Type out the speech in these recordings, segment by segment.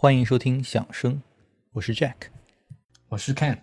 欢迎收听响声，我是 Jack。我是 Ken。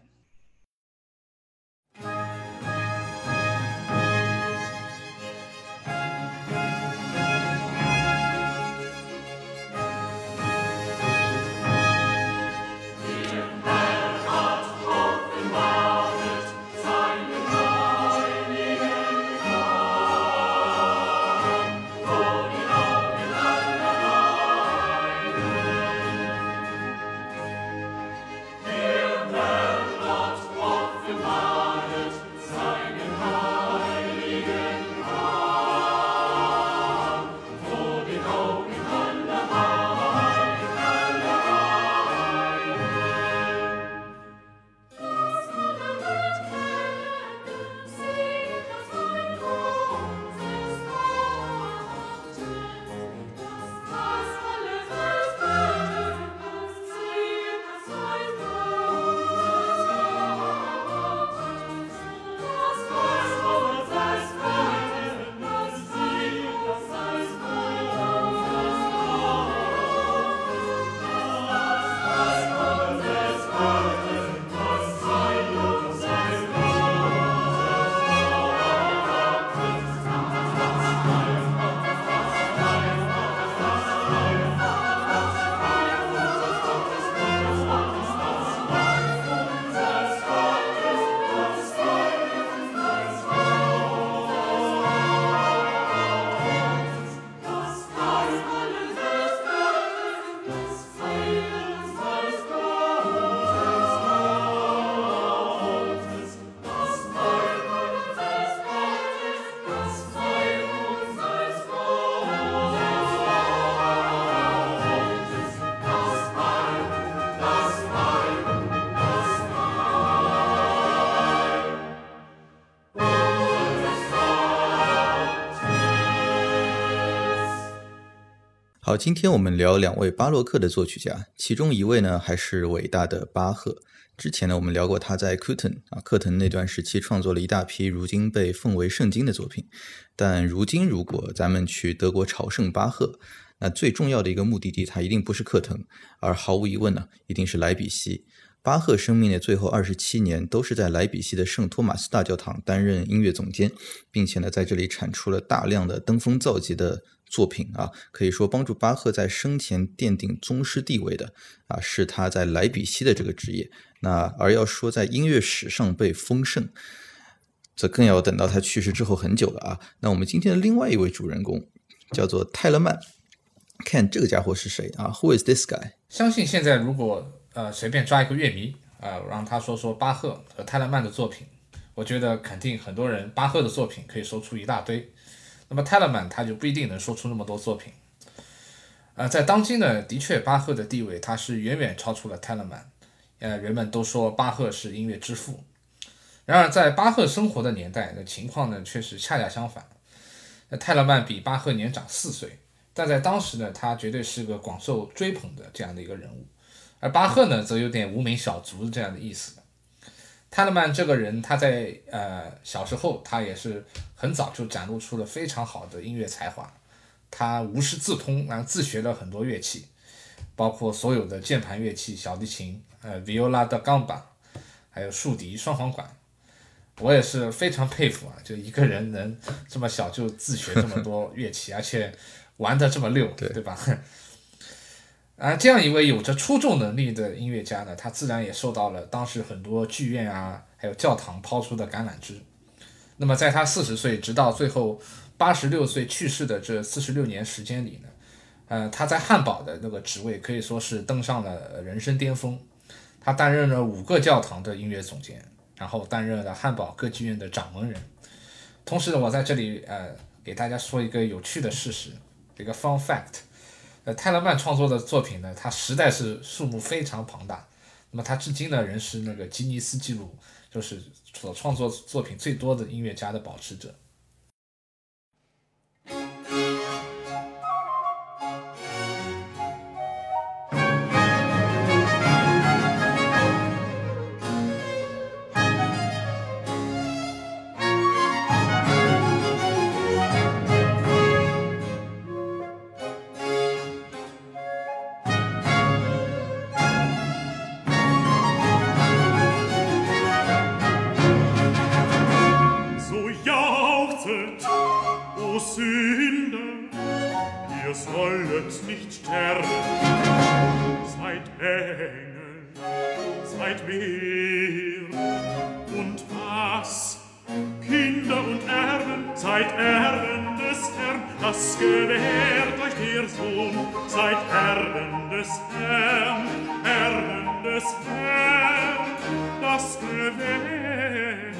今天我们聊两位巴洛克的作曲家，其中一位呢还是伟大的巴赫。之前呢我们聊过他在科滕啊科腾那段时期创作了一大批如今被奉为圣经的作品。但如今如果咱们去德国朝圣巴赫，那最重要的一个目的地，它一定不是克腾，而毫无疑问呢，一定是莱比锡。巴赫生命的最后二十七年都是在莱比锡的圣托马斯大教堂担任音乐总监，并且呢在这里产出了大量的登峰造极的。作品啊，可以说帮助巴赫在生前奠定宗师地位的啊，是他在莱比锡的这个职业。那而要说在音乐史上被封圣，则更要等到他去世之后很久了啊。那我们今天的另外一位主人公叫做泰勒曼，看这个家伙是谁啊？Who is this guy？相信现在如果呃随便抓一个乐迷啊，让他说说巴赫和泰勒曼的作品，我觉得肯定很多人巴赫的作品可以说出一大堆。那么泰勒曼他就不一定能说出那么多作品，呃，在当今呢，的确巴赫的地位他是远远超出了泰勒曼，呃，人们都说巴赫是音乐之父，然而在巴赫生活的年代，那情况呢却是恰恰相反，那泰勒曼比巴赫年长四岁，但在当时呢，他绝对是个广受追捧的这样的一个人物，而巴赫呢，则有点无名小卒这样的意思。泰勒曼这个人，他在呃小时候，他也是很早就展露出了非常好的音乐才华。他无师自通，然后自学了很多乐器，包括所有的键盘乐器、小提琴、呃 viola da gamba，还有竖笛、双簧管。我也是非常佩服啊，就一个人能这么小就自学这么多乐器，而且玩的这么溜，对吧？啊，这样一位有着出众能力的音乐家呢，他自然也受到了当时很多剧院啊，还有教堂抛出的橄榄枝。那么，在他四十岁直到最后八十六岁去世的这四十六年时间里呢，呃，他在汉堡的那个职位可以说是登上了人生巅峰。他担任了五个教堂的音乐总监，然后担任了汉堡歌剧院的掌门人。同时呢，我在这里呃给大家说一个有趣的事实，一个 fun fact。呃，泰勒曼创作的作品呢，它实在是数目非常庞大。那么他至今呢，仍是那个吉尼斯纪录，就是所创作作品最多的音乐家的保持者。uns gewährt euch der Sohn, seid Erben des Herrn, Erben des Herrn, das gewährt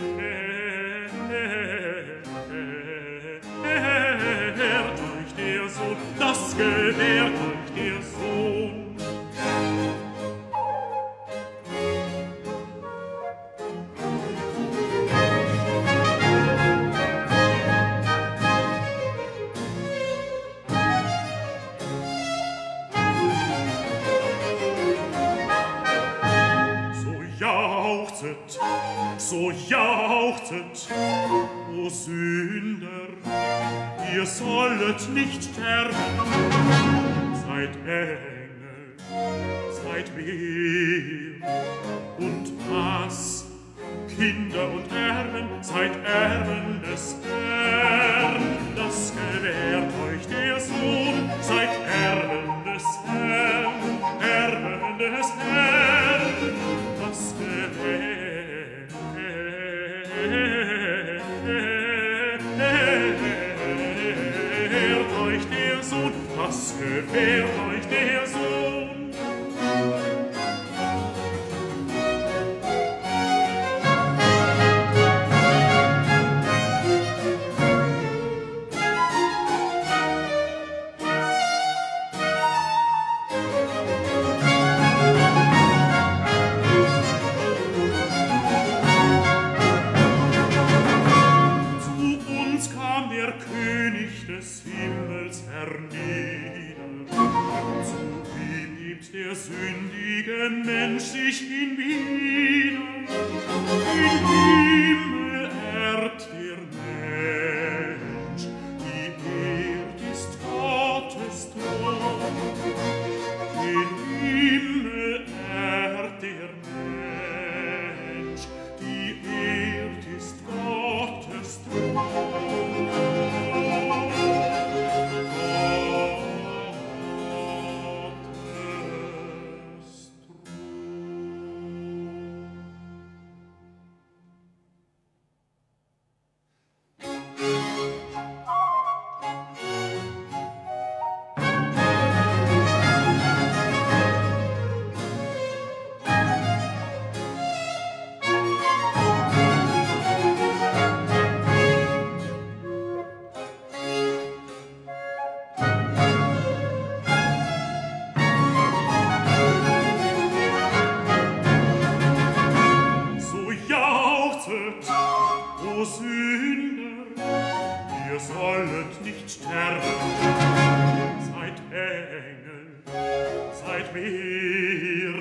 dir.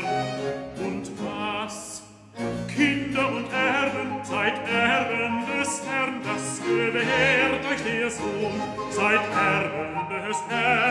Und was? Kinder und Erben, seid Erben des Herrn, das gewährt euch der Sohn, seid Erben des Herrn.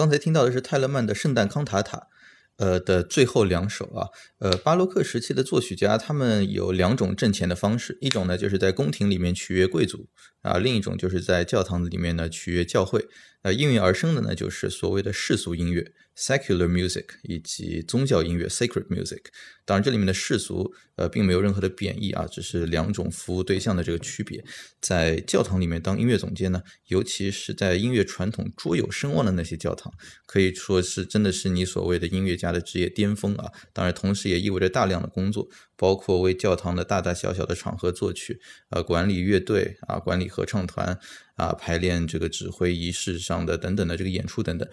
刚才听到的是泰勒曼的《圣诞康塔塔》。呃的最后两首啊，呃，巴洛克时期的作曲家他们有两种挣钱的方式，一种呢就是在宫廷里面取悦贵族啊，另一种就是在教堂里面呢取悦教会。呃，应运而生的呢就是所谓的世俗音乐 （secular music） 以及宗教音乐 （sacred music）。当然，这里面的世俗呃并没有任何的贬义啊，只是两种服务对象的这个区别。在教堂里面当音乐总监呢，尤其是在音乐传统卓有声望的那些教堂，可以说是真的是你所谓的音乐家的职业巅峰啊。当然，同时也意味着大量的工作，包括为教堂的大大小小的场合作曲，呃，管理乐队啊，管理合唱团。啊，排练这个指挥仪式上的等等的这个演出等等。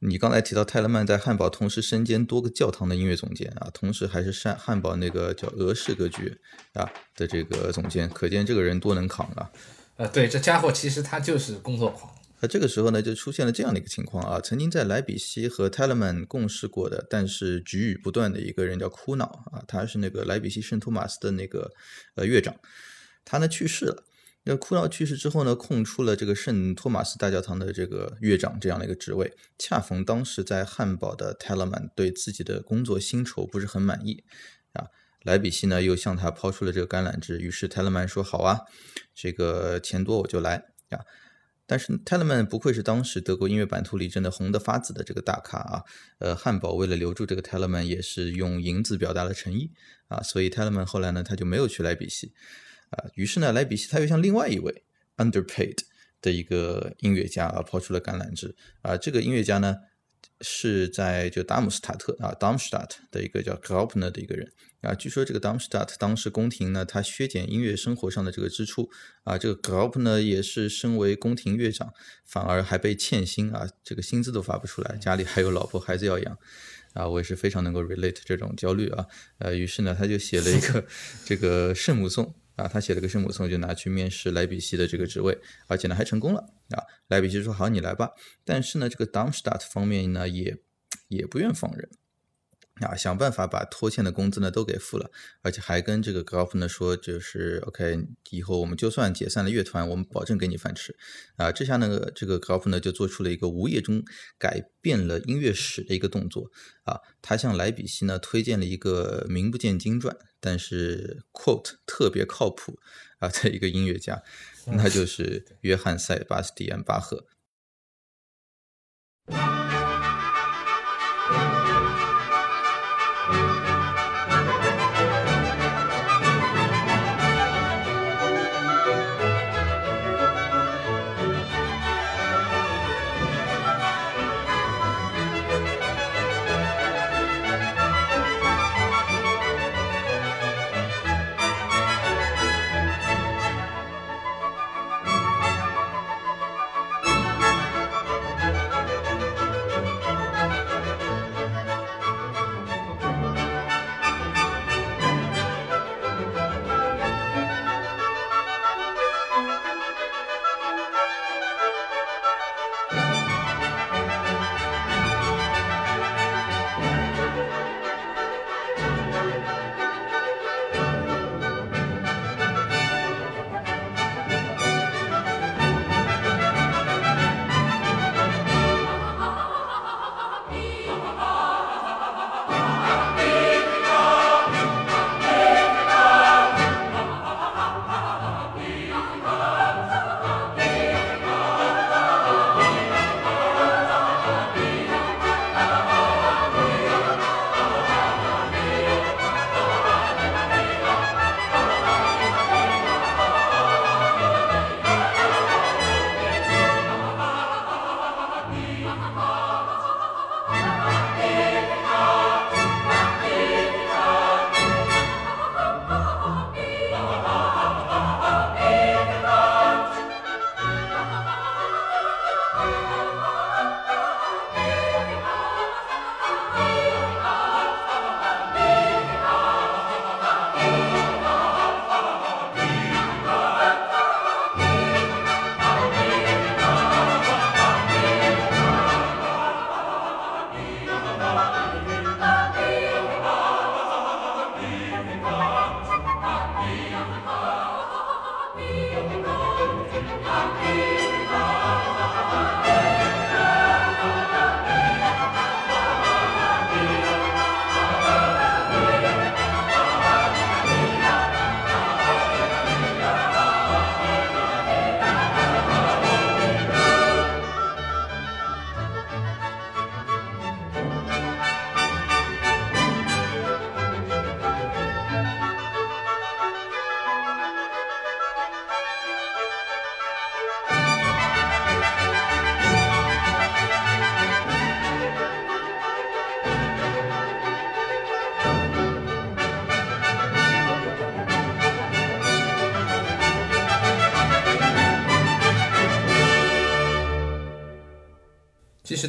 你刚才提到泰勒曼在汉堡同时身兼多个教堂的音乐总监啊，同时还是汉汉堡那个叫俄式歌剧啊的这个总监，可见这个人多能扛啊。呃，对，这家伙其实他就是工作狂。那这个时候呢，就出现了这样的一个情况啊，曾经在莱比锡和泰勒曼共事过的，但是局域不断的一个人叫哭恼啊，他是那个莱比锡圣托马斯的那个呃乐长，他呢去世了。那库瑙去世之后呢，空出了这个圣托马斯大教堂的这个乐长这样的一个职位。恰逢当时在汉堡的泰勒曼对自己的工作薪酬不是很满意，啊，莱比锡呢又向他抛出了这个橄榄枝。于是泰勒曼说：“好啊，这个钱多我就来啊。”但是 talmon 不愧是当时德国音乐版图里真的红得发紫的这个大咖啊。呃，汉堡为了留住这个 talmon，也是用银子表达了诚意啊。所以 talmon 后来呢，他就没有去莱比锡。啊，于是呢，莱比锡他又向另外一位 underpaid 的一个音乐家啊抛出了橄榄枝啊。这个音乐家呢是在就达姆斯塔特啊 Darmstadt 的一个叫 Graupner 的一个人啊。据说这个 Darmstadt 当时宫廷呢，他削减音乐生活上的这个支出啊。这个 Graupner 也是身为宫廷乐长，反而还被欠薪啊，这个薪资都发不出来，家里还有老婆孩子要养啊。我也是非常能够 relate 这种焦虑啊。呃，于是呢，他就写了一个 这个圣母颂。啊，他写了个圣母颂，就拿去面试莱比锡的这个职位，而且呢还成功了啊。莱比锡说好，你来吧。但是呢，这个 Darmstadt 方面呢也也不愿放人。啊，想办法把拖欠的工资呢都给付了，而且还跟这个 g o p 呢说，就是 OK，以后我们就算解散了乐团，我们保证给你饭吃。啊，这下呢，这个 g o p 呢就做出了一个无业中改变了音乐史的一个动作。啊，他向莱比锡呢推荐了一个名不见经传，但是 quote 特别靠谱啊的一个音乐家，那就是约翰塞巴斯蒂安巴赫。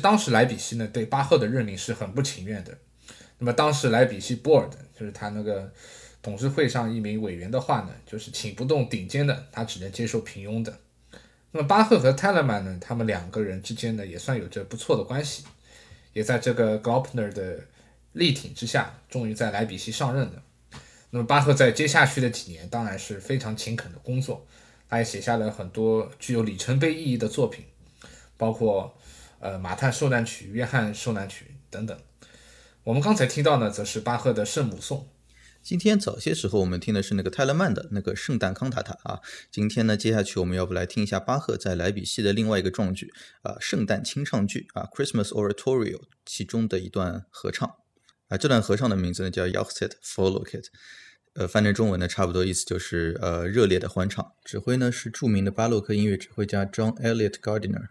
当时莱比锡呢对巴赫的任命是很不情愿的。那么当时莱比锡 board 就是他那个董事会上一名委员的话呢，就是请不动顶尖的，他只能接受平庸的。那么巴赫和泰勒曼呢，他们两个人之间呢也算有着不错的关系，也在这个 g l o p n e r 的力挺之下，终于在莱比锡上任了。那么巴赫在接下去的几年当然是非常勤恳的工作，他也写下了很多具有里程碑意义的作品，包括呃马太受难曲、约翰受难曲等等。我们刚才听到呢，则是巴赫的圣母颂。今天早些时候我们听的是那个泰勒曼的那个圣诞康塔塔啊。今天呢，接下去我们要不来听一下巴赫在莱比锡的另外一个壮举啊，圣诞清唱剧啊，Christmas Oratorio 其中的一段合唱啊。这段合唱的名字呢叫 Jauchzet Frohlocket，呃，翻成中文呢差不多意思就是呃热烈的欢唱。指挥呢是著名的巴洛克音乐指挥家 John Elliott Gardiner。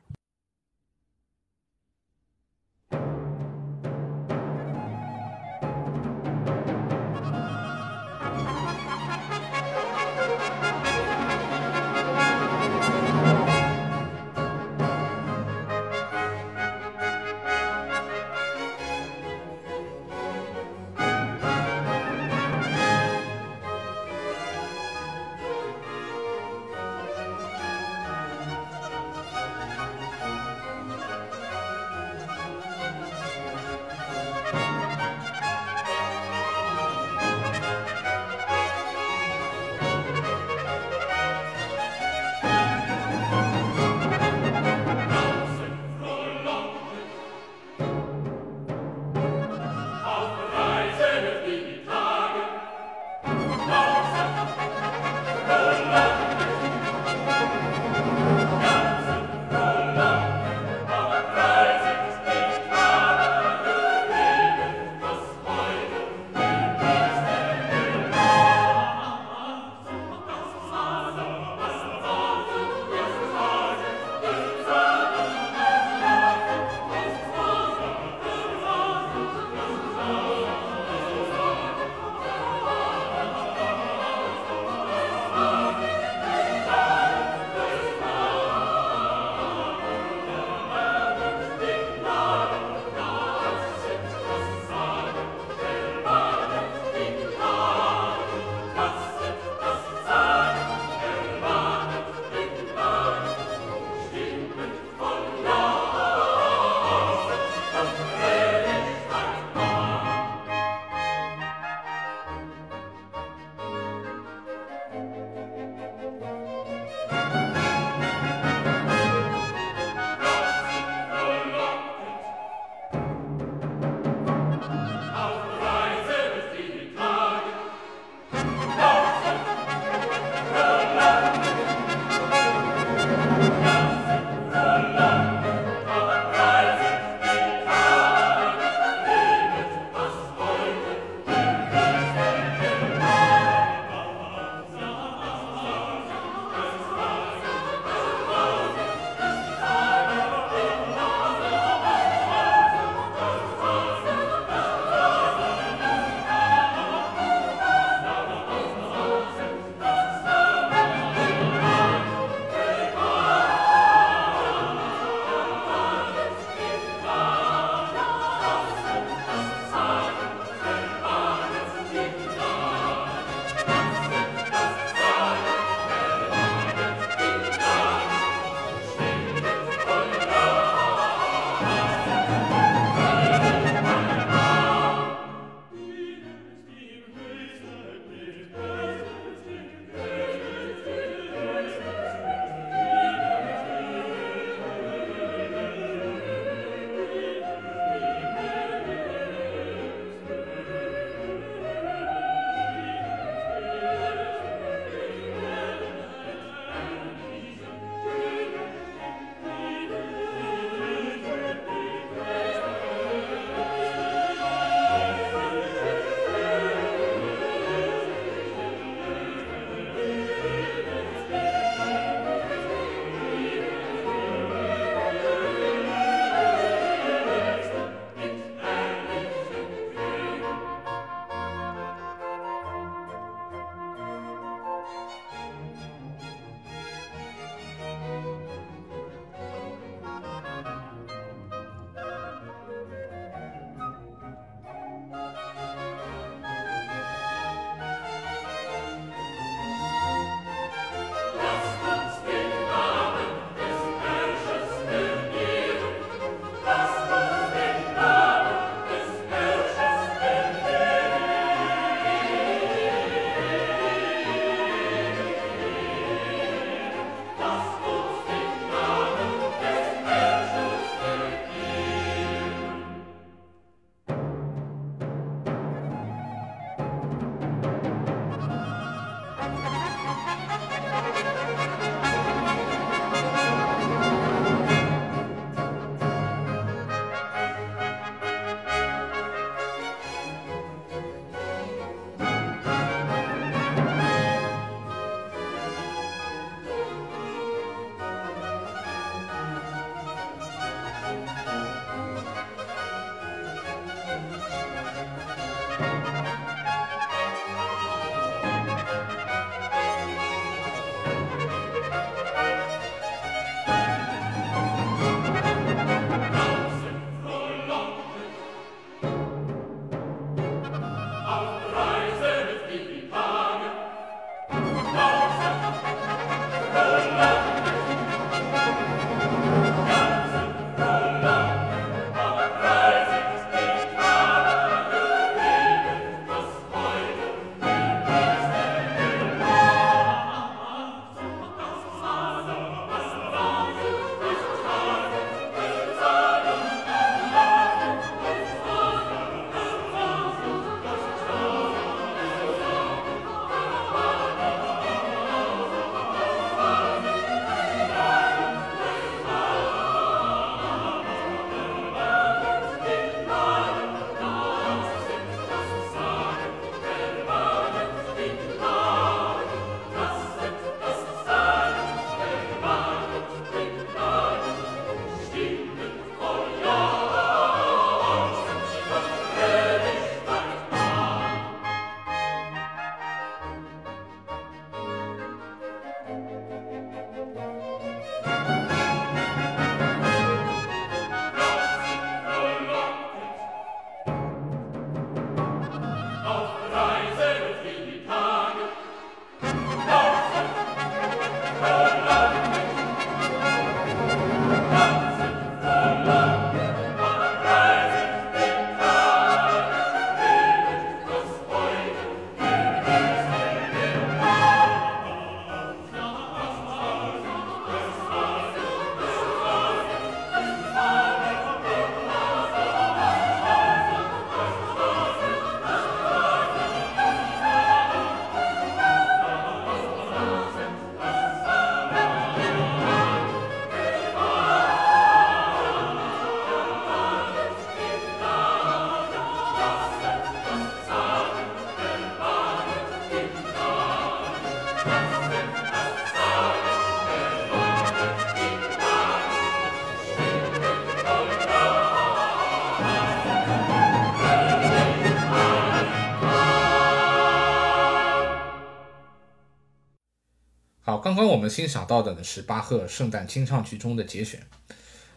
们欣赏到的呢是巴赫圣诞清唱剧中的节选。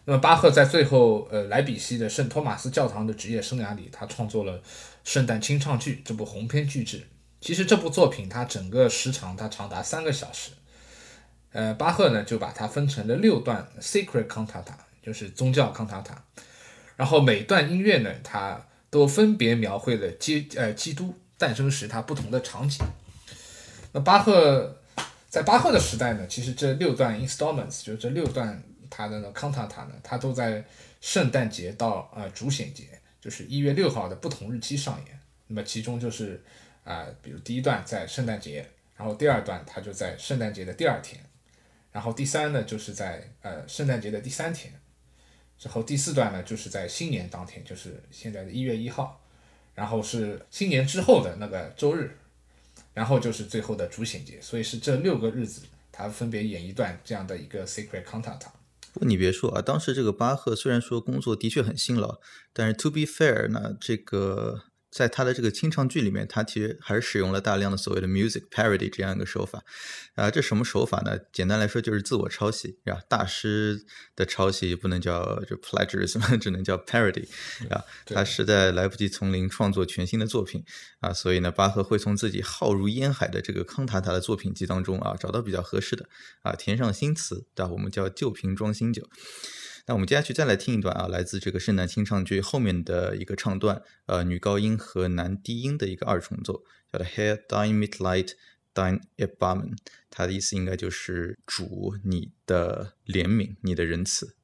那么巴赫在最后呃莱比锡的圣托马斯教堂的职业生涯里，他创作了圣诞清唱剧这部鸿篇巨制。其实这部作品它整个时长它长达三个小时。呃，巴赫呢就把它分成了六段 sacred cantata，就是宗教康塔塔。然后每段音乐呢，它都分别描绘了基呃基督诞生时它不同的场景。那巴赫在巴赫的时代呢，其实这六段 installments 就是这六段他的呢康塔塔呢，它都在圣诞节到呃主显节，就是一月六号的不同日期上演。那么其中就是啊、比如第一段在圣诞节，然后第二段它就在圣诞节的第二天，然后第三呢就是在呃圣诞节的第三天。之后第四段呢，就是在新年当天，就是现在的一月一号，然后是新年之后的那个周日，然后就是最后的主显节，所以是这六个日子，他分别演一段这样的一个 secret contact。不过你别说啊，当时这个巴赫虽然说工作的确很辛劳，但是 to be fair 呢，这个在他的这个清唱剧里面，他其实还是使用了大量的所谓的 music parody 这样一个手法。啊，这什么手法呢？简单来说就是自我抄袭啊。大师的抄袭不能叫就 plagiarism，只能叫 parody 啊。他实在来不及从零创作全新的作品啊，所以呢，巴赫会从自己浩如烟海的这个康塔塔的作品集当中啊，找到比较合适的啊，填上新词，对吧？我们叫旧瓶装新酒。那我们接下去再来听一段啊，来自这个圣诞清唱剧后面的一个唱段，呃，女高音和男低音的一个二重奏，叫做 Herr dein Mitleid, dein Erbarmen，它的意思应该就是主你的怜悯，你的仁慈。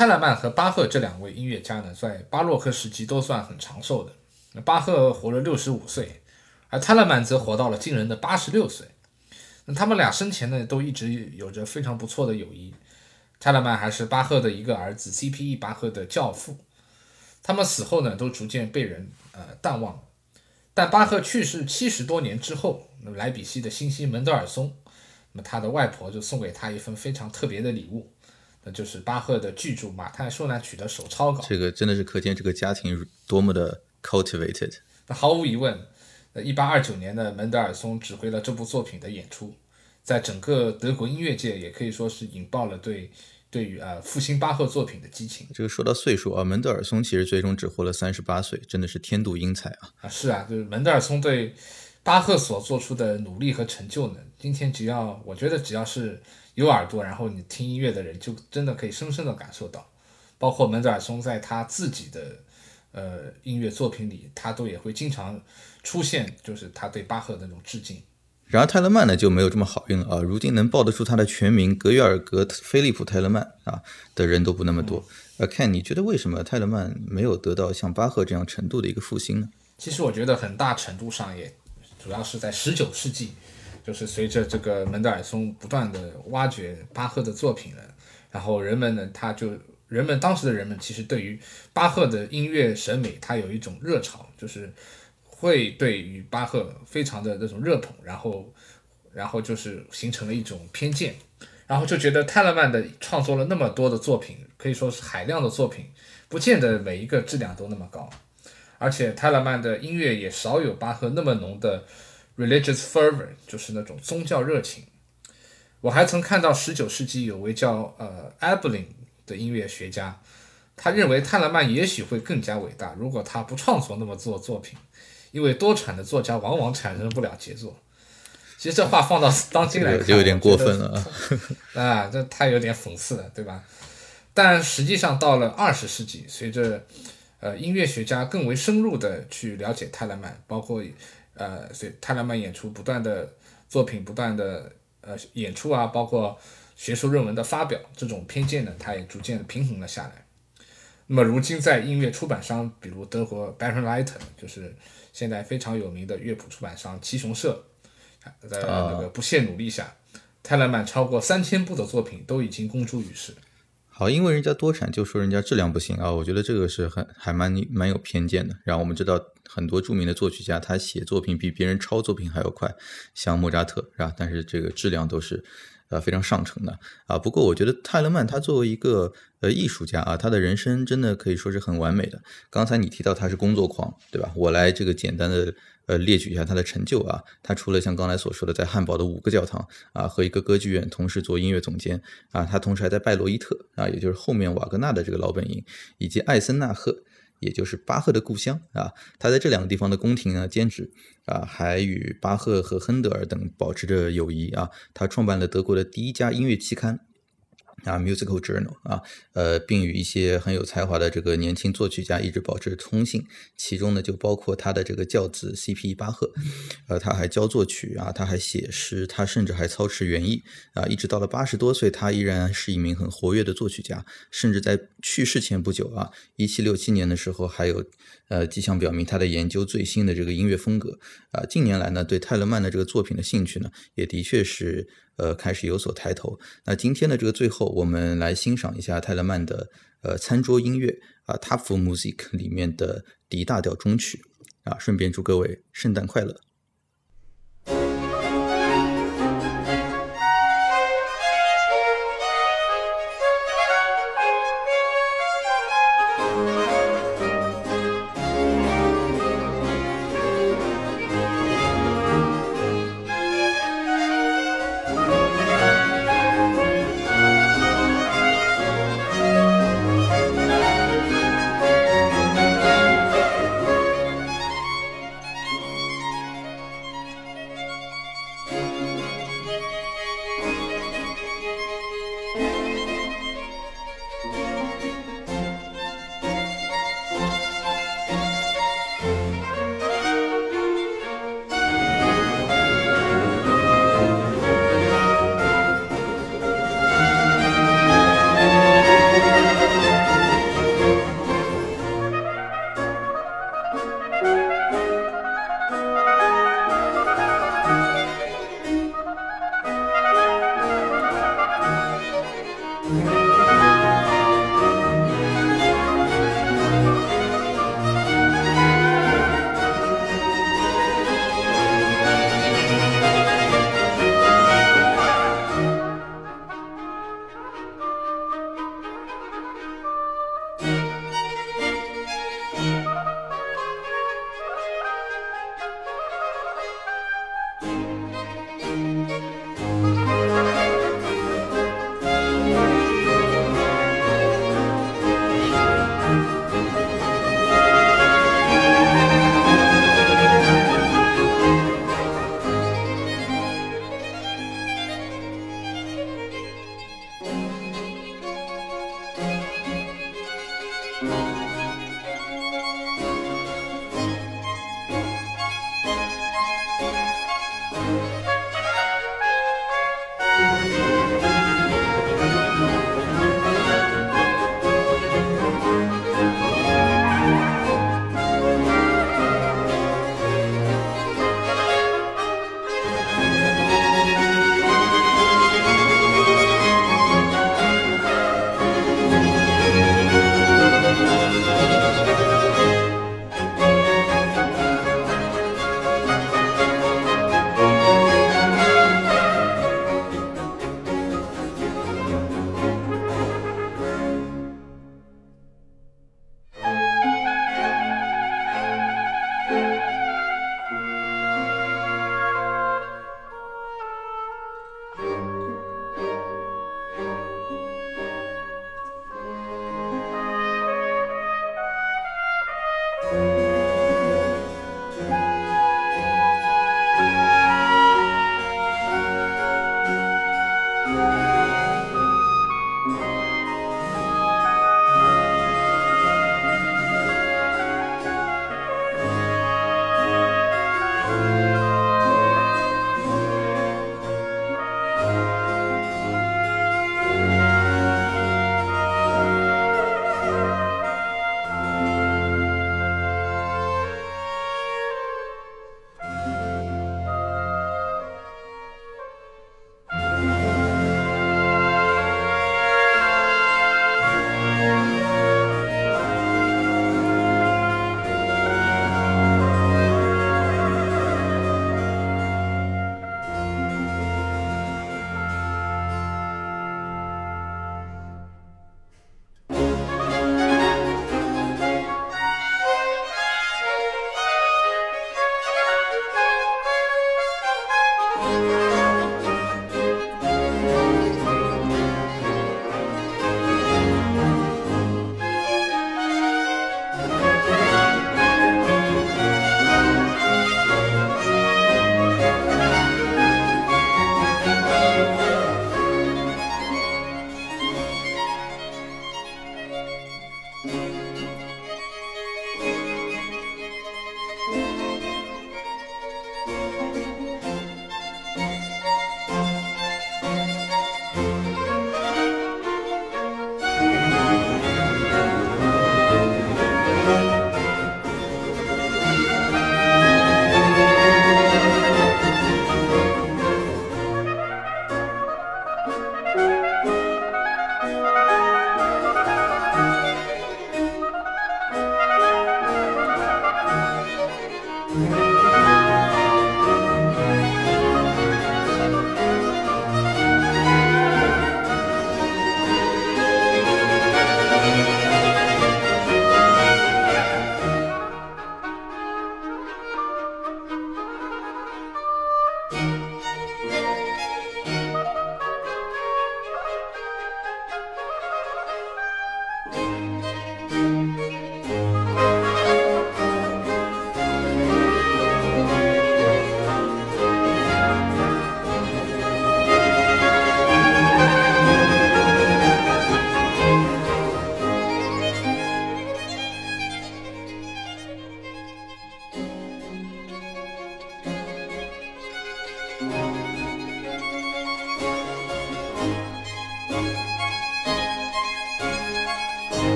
泰勒曼和巴赫这两位音乐家呢，在巴洛克时期都算很长寿的。那巴赫活了六十五岁，而泰勒曼则活到了惊人的八十六岁。那他们俩生前呢，都一直有着非常不错的友谊。泰勒曼还是巴赫的一个儿子 C.P.E. 巴赫的教父。他们死后呢，都逐渐被人呃淡忘。但巴赫去世七十多年之后，莱比锡的新星门德尔松，那么他的外婆就送给他一份非常特别的礼物，那就是巴赫的巨著《马太受难曲》的手抄稿。这个真的是可见这个家庭多么的 cultivated。那毫无疑问，呃，一八二九年的门德尔松指挥了这部作品的演出，在整个德国音乐界也可以说是引爆了对对于呃复兴巴赫作品的激情这个说到岁数啊，门德尔松其实最终只活了三十八岁，真的是天妒英才啊！啊。是啊，就是门德尔松对巴赫所做出的努力和成就呢，今天只要我觉得只要是有耳朵，然后你听音乐的人，就真的可以深深的感受到。包括门德尔松在他自己的呃音乐作品里，他都也会经常出现，就是他对巴赫的那种致敬。然而泰勒曼呢就没有这么好运了啊！如今能报得出他的全名格约尔格·菲利普·泰勒曼啊的人都不那么多。呃，Ken，你觉得为什么泰勒曼没有得到像巴赫这样程度的一个复兴呢？其实我觉得很大程度上也主要是在十九世纪，就是随着这个门德尔松不断的挖掘巴赫的作品呢，然后人们呢他就人们当时的人们其实对于巴赫的音乐审美，他有一种热潮，就是会对于巴赫非常的那种热捧，然后然后就是形成了一种偏见，然后就觉得泰勒曼的创作了那么多的作品，可以说是海量的作品，不见得每一个质量都那么高。而且泰勒曼的音乐也少有巴赫那么浓的 religious fervor，就是那种宗教热情。我还曾看到十九世纪有位叫呃 Abelin 的音乐学家，他认为泰勒曼也许会更加伟大，如果他不创作那么多作品，因为多产的作家往往产生不了杰作。其实这话放到当今来看，就有点过分了啊！啊，这太有点讽刺了，对吧？但实际上到了二十世纪，随着呃音乐学家更为深入的去了解泰勒曼，包括呃随泰勒曼演出不断的作品不断的呃演出啊，包括学术论文的发表，这种偏见呢，它也逐渐的平衡了下来。那么如今在音乐出版商，比如德国 Baron Leiter，就是现在非常有名的乐谱出版商七雄社，在那个不懈努力下，泰勒曼超过三千部的作品都已经公诸于世。好，因为人家多产就说人家质量不行啊，我觉得这个是很还蛮蛮有偏见的。然后我们知道很多著名的作曲家，他写作品比别人抄作品还要快，像莫扎特，是吧？但是这个质量都是呃非常上乘的啊。不过我觉得泰勒曼他作为一个呃艺术家啊，他的人生真的可以说是很完美的。刚才你提到他是工作狂，对吧？我来这个简单的呃列举一下他的成就啊。他除了像刚才所说的在汉堡的五个教堂啊和一个歌剧院同时做音乐总监啊，他同时还在拜罗伊特啊，也就是后面瓦格纳的这个老本营，以及艾森纳赫。也就是巴赫的故乡啊，他在这两个地方的宫廷呢兼职啊，还与巴赫和亨德尔等保持着友谊啊。他创办了德国的第一家音乐期刊啊，《Musical Journal》啊，呃，并与一些很有才华的这个年轻作曲家一直保持通信，其中呢就包括他的这个教子 C.P. 巴赫，呃，他还教作曲啊，他还写诗，他甚至还操持园艺啊，一直到了八十多岁，他依然是一名很活跃的作曲家，甚至在去世前不久啊，一七六七年的时候，还有呃迹象表明他的研究最新的这个音乐风格啊。近年来呢，对泰勒曼的这个作品的兴趣呢，也的确是呃开始有所抬头。那今天的这个最后，我们来欣赏一下泰勒曼的呃餐桌音乐啊 t a f e Music 里面的 D 大调中曲啊，顺便祝各位圣诞快乐。